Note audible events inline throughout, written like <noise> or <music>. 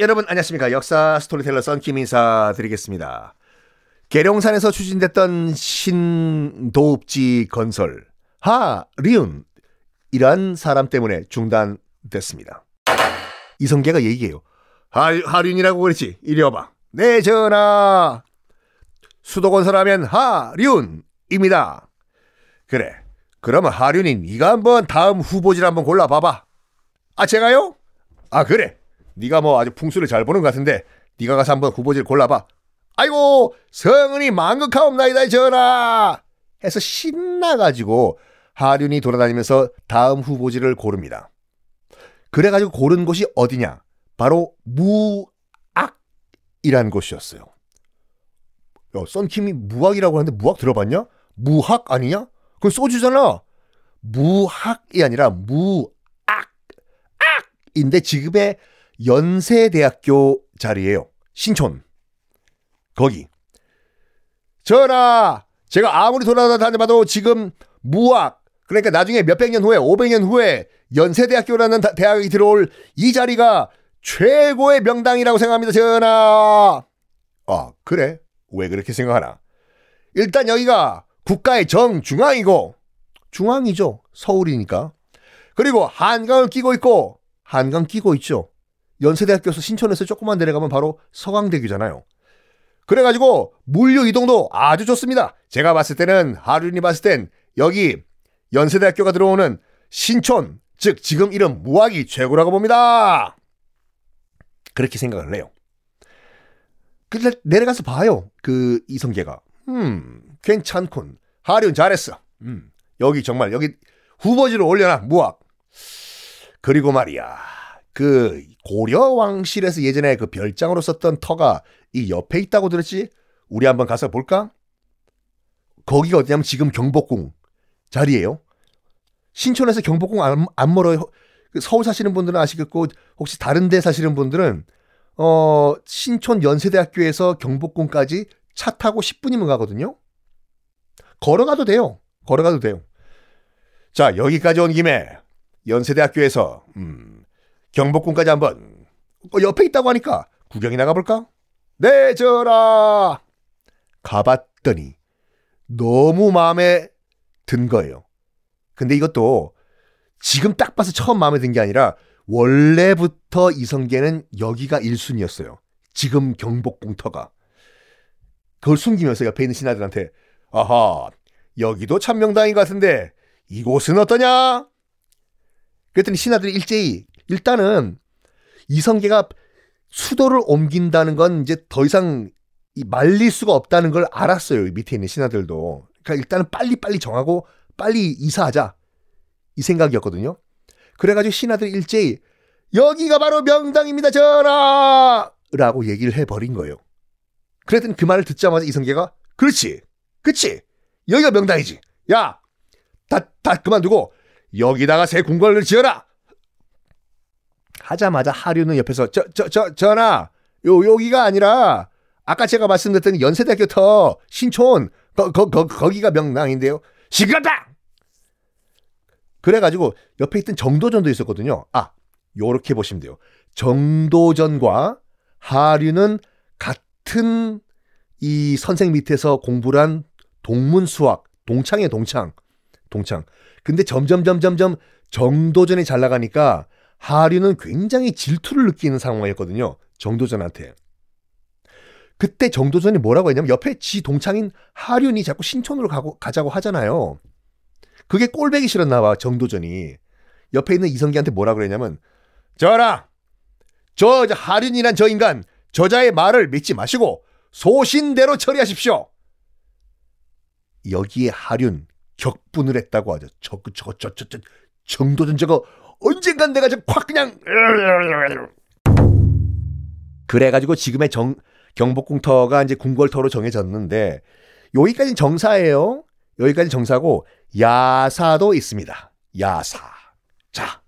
여러분 안녕하십니까 역사 스토리텔러 썬킴 인사드리겠습니다. 계룡산에서 추진됐던 신도읍지 건설 하리운 이란 사람 때문에 중단됐습니다. 이성계가 얘기해요. 하, 하륜이라고 그랬지. 이리 와봐. 네 전하. 수도 건설하면 하륜입니다. 그래. 그러면 하륜이 네가 한번 다음 후보지를 한번 골라봐봐. 아 제가요? 아 그래. 네가 뭐 아주 풍수를 잘 보는 것 같은데 네가 가서 한번 후보지를 골라봐. 아이고 성은이 망극하옵나이다 전하. 해서 신나가지고 하륜이 돌아다니면서 다음 후보지를 고릅니다. 그래가지고 고른 곳이 어디냐? 바로 무악이라는 곳이었어요. 야, 썬킴이 무악이라고 하는데 무악 들어봤냐? 무학 아니냐? 그건 소주잖아. 무학이 아니라 무악. 악인데 지금의 연세대학교 자리예요. 신촌. 거기. 전하, 제가 아무리 돌아다녀봐도 지금 무학, 그러니까 나중에 몇백 년 후에, 오백 년 후에 연세대학교라는 다- 대학이 들어올 이 자리가 최고의 명당이라고 생각합니다, 전하. 아, 그래? 왜 그렇게 생각하나? 일단 여기가 국가의 정중앙이고, 중앙이죠. 서울이니까. 그리고 한강을 끼고 있고, 한강 끼고 있죠. 연세대학교에서 신촌에서 조금만 내려가면 바로 서강대교잖아요. 그래가지고 물류 이동도 아주 좋습니다. 제가 봤을 때는 하륜이 봤을 땐 여기 연세대학교가 들어오는 신촌, 즉 지금 이름 무학이 최고라고 봅니다. 그렇게 생각을 해요. 근데 내려가서 봐요. 그 이성계가. 음, 괜찮군. 하륜 잘했어. 음, 여기 정말 여기 후보지로 올려놔 무학. 그리고 말이야. 그 고려 왕실에서 예전에 그 별장으로 썼던 터가 이 옆에 있다고 들었지? 우리 한번 가서 볼까? 거기가 어디냐면 지금 경복궁 자리예요. 신촌에서 경복궁 안, 안 멀어요. 그 서울 사시는 분들은 아시겠고 혹시 다른 데 사시는 분들은 어 신촌 연세대학교에서 경복궁까지 차 타고 10분이면 가거든요. 걸어가도 돼요. 걸어가도 돼요. 자 여기까지 온 김에 연세대학교에서 음, 경복궁까지 한번 어, 옆에 있다고 하니까 구경이 나가볼까? 네 전하. 가봤더니 너무 마음에 든 거예요. 근데 이것도 지금 딱 봐서 처음 마음에 든 게 아니라 원래부터 이성계는 여기가 1순위였어요. 지금 경복궁터가. 그걸 숨기면서 옆에 있는 신하들한테 아하 여기도 참명당인 것 같은데 이곳은 어떠냐? 그랬더니 신하들이 일제히 일단은 이성계가 수도를 옮긴다는 건 이제 더 이상 이 말릴 수가 없다는 걸 알았어요. 밑에 있는 신하들도. 그러니까 일단은 빨리빨리 정하고 빨리 이사하자. 이 생각이었거든요. 그래가지고 신하들이 일제히 여기가 바로 명당입니다. 전하! 라고 얘기를 해버린 거예요. 그랬더니 그 말을 듣자마자 이성계가 그렇지. 그치. 여기가 명당이지. 야! 다, 다 그만두고 여기다가 새 궁궐을 지어라! 하자마자 하류는 옆에서 저, 저, 저, 전하! 요, 여기가 아니라 아까 제가 말씀드렸던 연세대학교 터 신촌 거, 거, 거, 거기가 명당인데요. 시끄럽다! 그래가지고 옆에 있던 정도전도 있었거든요. 아, 요렇게 보시면 돼요. 정도전과 하류는 같은 이 선생 밑에서 공부를 한 동문 수학, 동창이에요, 동창. 동창. 근데 점점, 점점, 점 정도전이 잘 나가니까 하류는 굉장히 질투를 느끼는 상황이었거든요. 정도전한테. 그때 정도전이 뭐라고 했냐면 옆에 지 동창인 하륜이 자꾸 신촌으로 가고, 가자고 하잖아요. 그게 꼴배기 싫었나 봐, 정도전이. 옆에 있는 이성기한테 뭐라 그랬냐면, 전하! 저 하륜이란 저 인간, 저자의 말을 믿지 마시고 소신대로 처리하십시오. 여기에 하륜 격분을 했다고 하죠. 저거 저저 저 정도전 저거 언젠간 내가 저콱 그냥 그래가지고 지금의 정 경복궁터가 이제 궁궐터로 정해졌는데 여기까지는 정사예요. 여기까지 정사고 야사도 있습니다. 야사. 자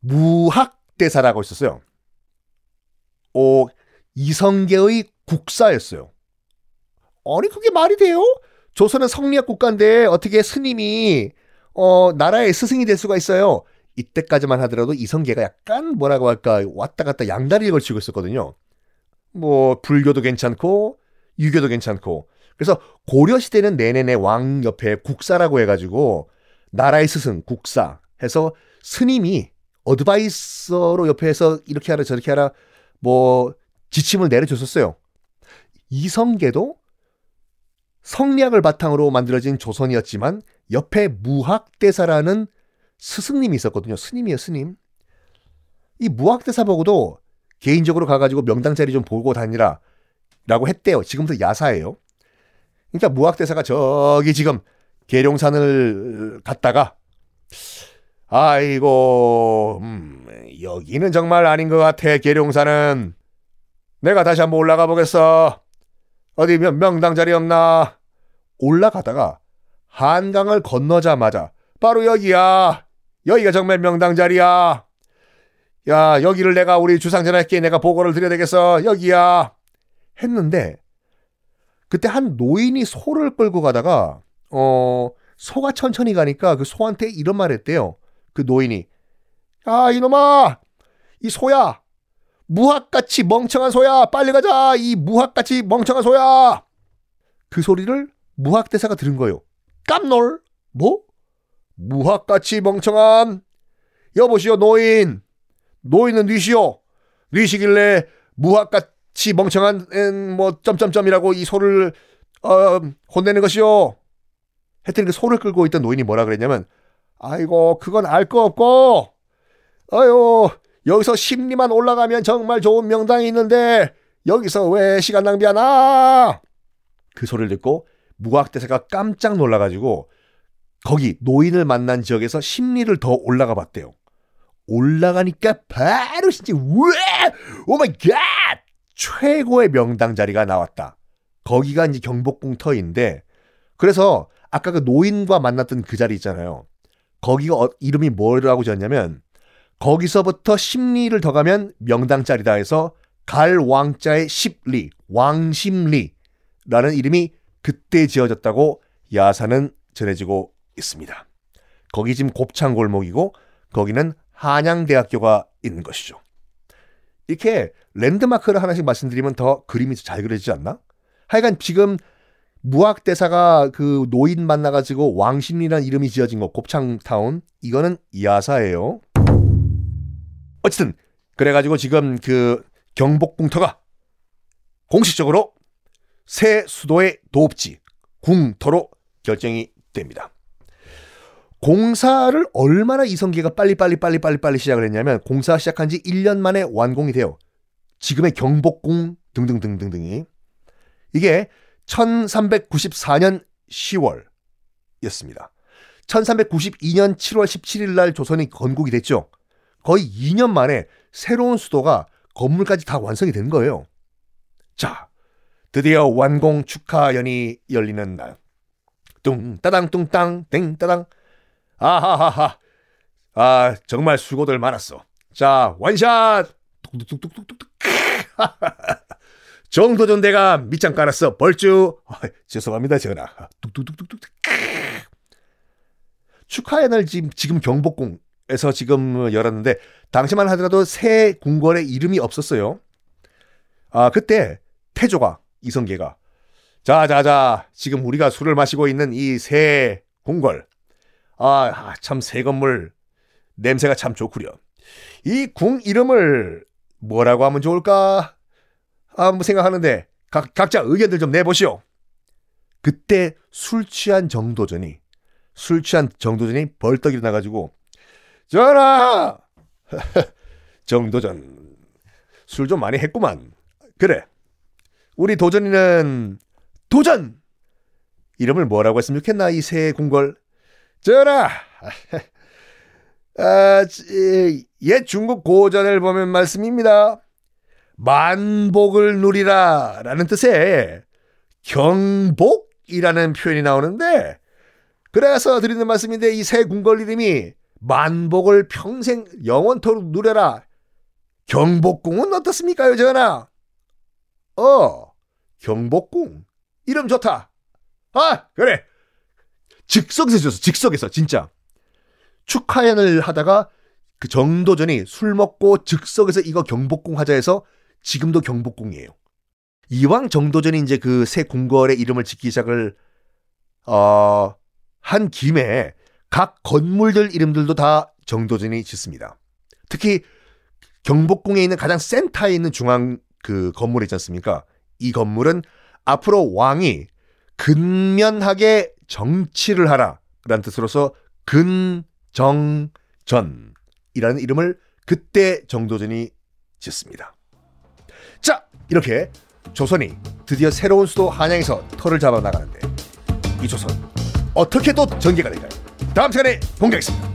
무학대사라고 있었어요. 오 이성계의 국사였어요. 아니 그게 말이 돼요? 조선은 성리학 국가인데 어떻게 스님이 어 나라의 스승이 될 수가 있어요? 이때까지만 하더라도 이성계가 약간 뭐라고 할까 왔다 갔다 양다리를 걸치고 있었거든요. 뭐 불교도 괜찮고 유교도 괜찮고 그래서 고려 시대는 내내내 왕 옆에 국사라고 해가지고 나라의 스승 국사 해서 스님이 어드바이서로 옆에서 이렇게 하라 저렇게 하라 뭐 지침을 내려줬었어요. 이성계도 성리학을 바탕으로 만들어진 조선이었지만 옆에 무학대사라는 스승님이 있었거든요. 스님이에요, 스님. 이 무학대사 보고도 개인적으로 가가지고 명당 자리 좀 보고 다니라 라고 했대요. 지금도 야사예요. 그러니까 무학대사가 저기 지금 계룡산을 갔다가 아이고 음, 여기는 정말 아닌 것 같아 계룡산은 내가 다시 한번 올라가 보겠어 어디 명당 자리 없나 올라가다가 한강을 건너자마자 바로 여기야 여기가 정말 명당 자리야. 야 여기를 내가 우리 주상전하께 내가 보고를 드려야 되겠어. 여기야. 했는데 그때 한 노인이 소를 끌고 가다가 어 소가 천천히 가니까 그 소한테 이런 말 했대요. 그 노인이. 아 이놈아! 이 소야! 무학같이 멍청한 소야! 빨리 가자! 이 무학같이 멍청한 소야! 그 소리를 무학대사가 들은 거예요. 깜놀? 뭐? 무학같이 멍청한 여보시오 노인. 노인은 뉘시오. 뉘시길래 무학같이 멍청한 뭐 점점점이라고 이 소를 어, 혼내는 것이오. 했더니 그 소를 끌고 있던 노인이 뭐라 그랬냐면 아이고 그건 알 거 없고. 아유 여기서 심리만 올라가면 정말 좋은 명당이 있는데 여기서 왜 시간 낭비하나? 그 소리를 듣고 무학대사가 깜짝 놀라가지고 거기 노인을 만난 지역에서 십리를 더 올라가 봤대요. 올라가니까 바로 진짜 왜 oh my god 최고의 명당 자리가 나왔다. 거기가 이제 경복궁터인데 그래서 아까 그 노인과 만났던 그 자리 있잖아요. 거기가 어, 이름이 뭐라고 지었냐면 거기서부터 십리를 더 가면 명당 자리다 해서 갈 왕자의 십리 왕십리라는 이름이 그때 지어졌다고 야사는 전해지고 있습니다. 거기 지금 곱창 골목이고 거기는 한양대학교가 있는 것이죠. 이렇게 랜드마크를 하나씩 말씀드리면 더 그림이 잘 그려지지 않나? 하여간 지금 무학대사가 그 노인 만나가지고 왕신이라는 이름이 지어진 거 곱창타운 이거는 야사예요. 어쨌든 그래가지고 지금 그 경복궁터가 공식적으로 새 수도의 도읍지 궁터로 결정이 됩니다. 공사를 얼마나 이성계가 빨리 빨리 빨리 빨리 빨리 시작을 했냐면 공사 시작한 지 1년 만에 완공이 돼요. 지금의 경복궁 등등등등등이 이게 1394년 10월이었습니다. 1392년 7월 17일 날 조선이 건국이 됐죠. 거의 2년 만에 새로운 수도가 건물까지 다 완성이 된 거예요. 자, 드디어 완공 축하연이 열리는 날. 뚱따당 뚱땅 땡따당 아하하하 아 정말 수고들 많았어. 자 원샷 뚝뚝뚝뚝뚝뚝 <laughs> 정도전 대가 밑장 깔았어. 벌주. 아, 죄송합니다, 전하. 뚝뚝뚝뚝뚝. 축하연을 지금, 지금 경복궁에서 지금 열었는데, 당시만 하더라도 새 궁궐의 이름이 없었어요. 아, 그때 태조가, 이성계가, 자, 자, 자, 지금 우리가 술을 마시고 있는 이 새 궁궐. 아, 참 새 건물 냄새가 참 좋구려. 이 궁 이름을 뭐라고 하면 좋을까? 한번 생각하는데 각, 각자 의견들 좀 내보시오. 그때 술 취한 정도전이 술 취한 정도전이 벌떡 일어나가지고 전하 <laughs> 정도전 술 좀 많이 했구만. 그래 우리 도전이는 도전 이름을 뭐라고 했으면 좋겠나 이 새 궁궐 전하 <laughs> 아, 옛 중국 고전을 보면 말씀입니다. 만복을 누리라 라는 뜻의 경복이라는 표현이 나오는데 그래서 드리는 말씀인데 이 새 궁궐 이름이 만복을 평생 영원토록 누려라. 경복궁은 어떻습니까, 전하? 어, 경복궁. 이름 좋다. 아, 그래. 즉석에서 줬어, 즉석에서, 진짜. 축하연을 하다가 그 정도전이 술 먹고 즉석에서 이거 경복궁 하자 해서 지금도 경복궁이에요. 이왕 정도전이 이제 그 새 궁궐의 이름을 짓기 시작을 어, 한 김에 각 건물들 이름들도 다 정도전이 짓습니다. 특히 경복궁에 있는 가장 센터에 있는 중앙 그 건물 있지 않습니까? 이 건물은 앞으로 왕이 근면하게 정치를 하라 라는 뜻으로서 근정전이라는 이름을 그때 정도전이 짓습니다. 자, 이렇게 조선이 드디어 새로운 수도 한양에서 털을 잡아 나가는데 이 조선 어떻게 또 전개가 될까요? 다음 시간에 공개하겠습니다.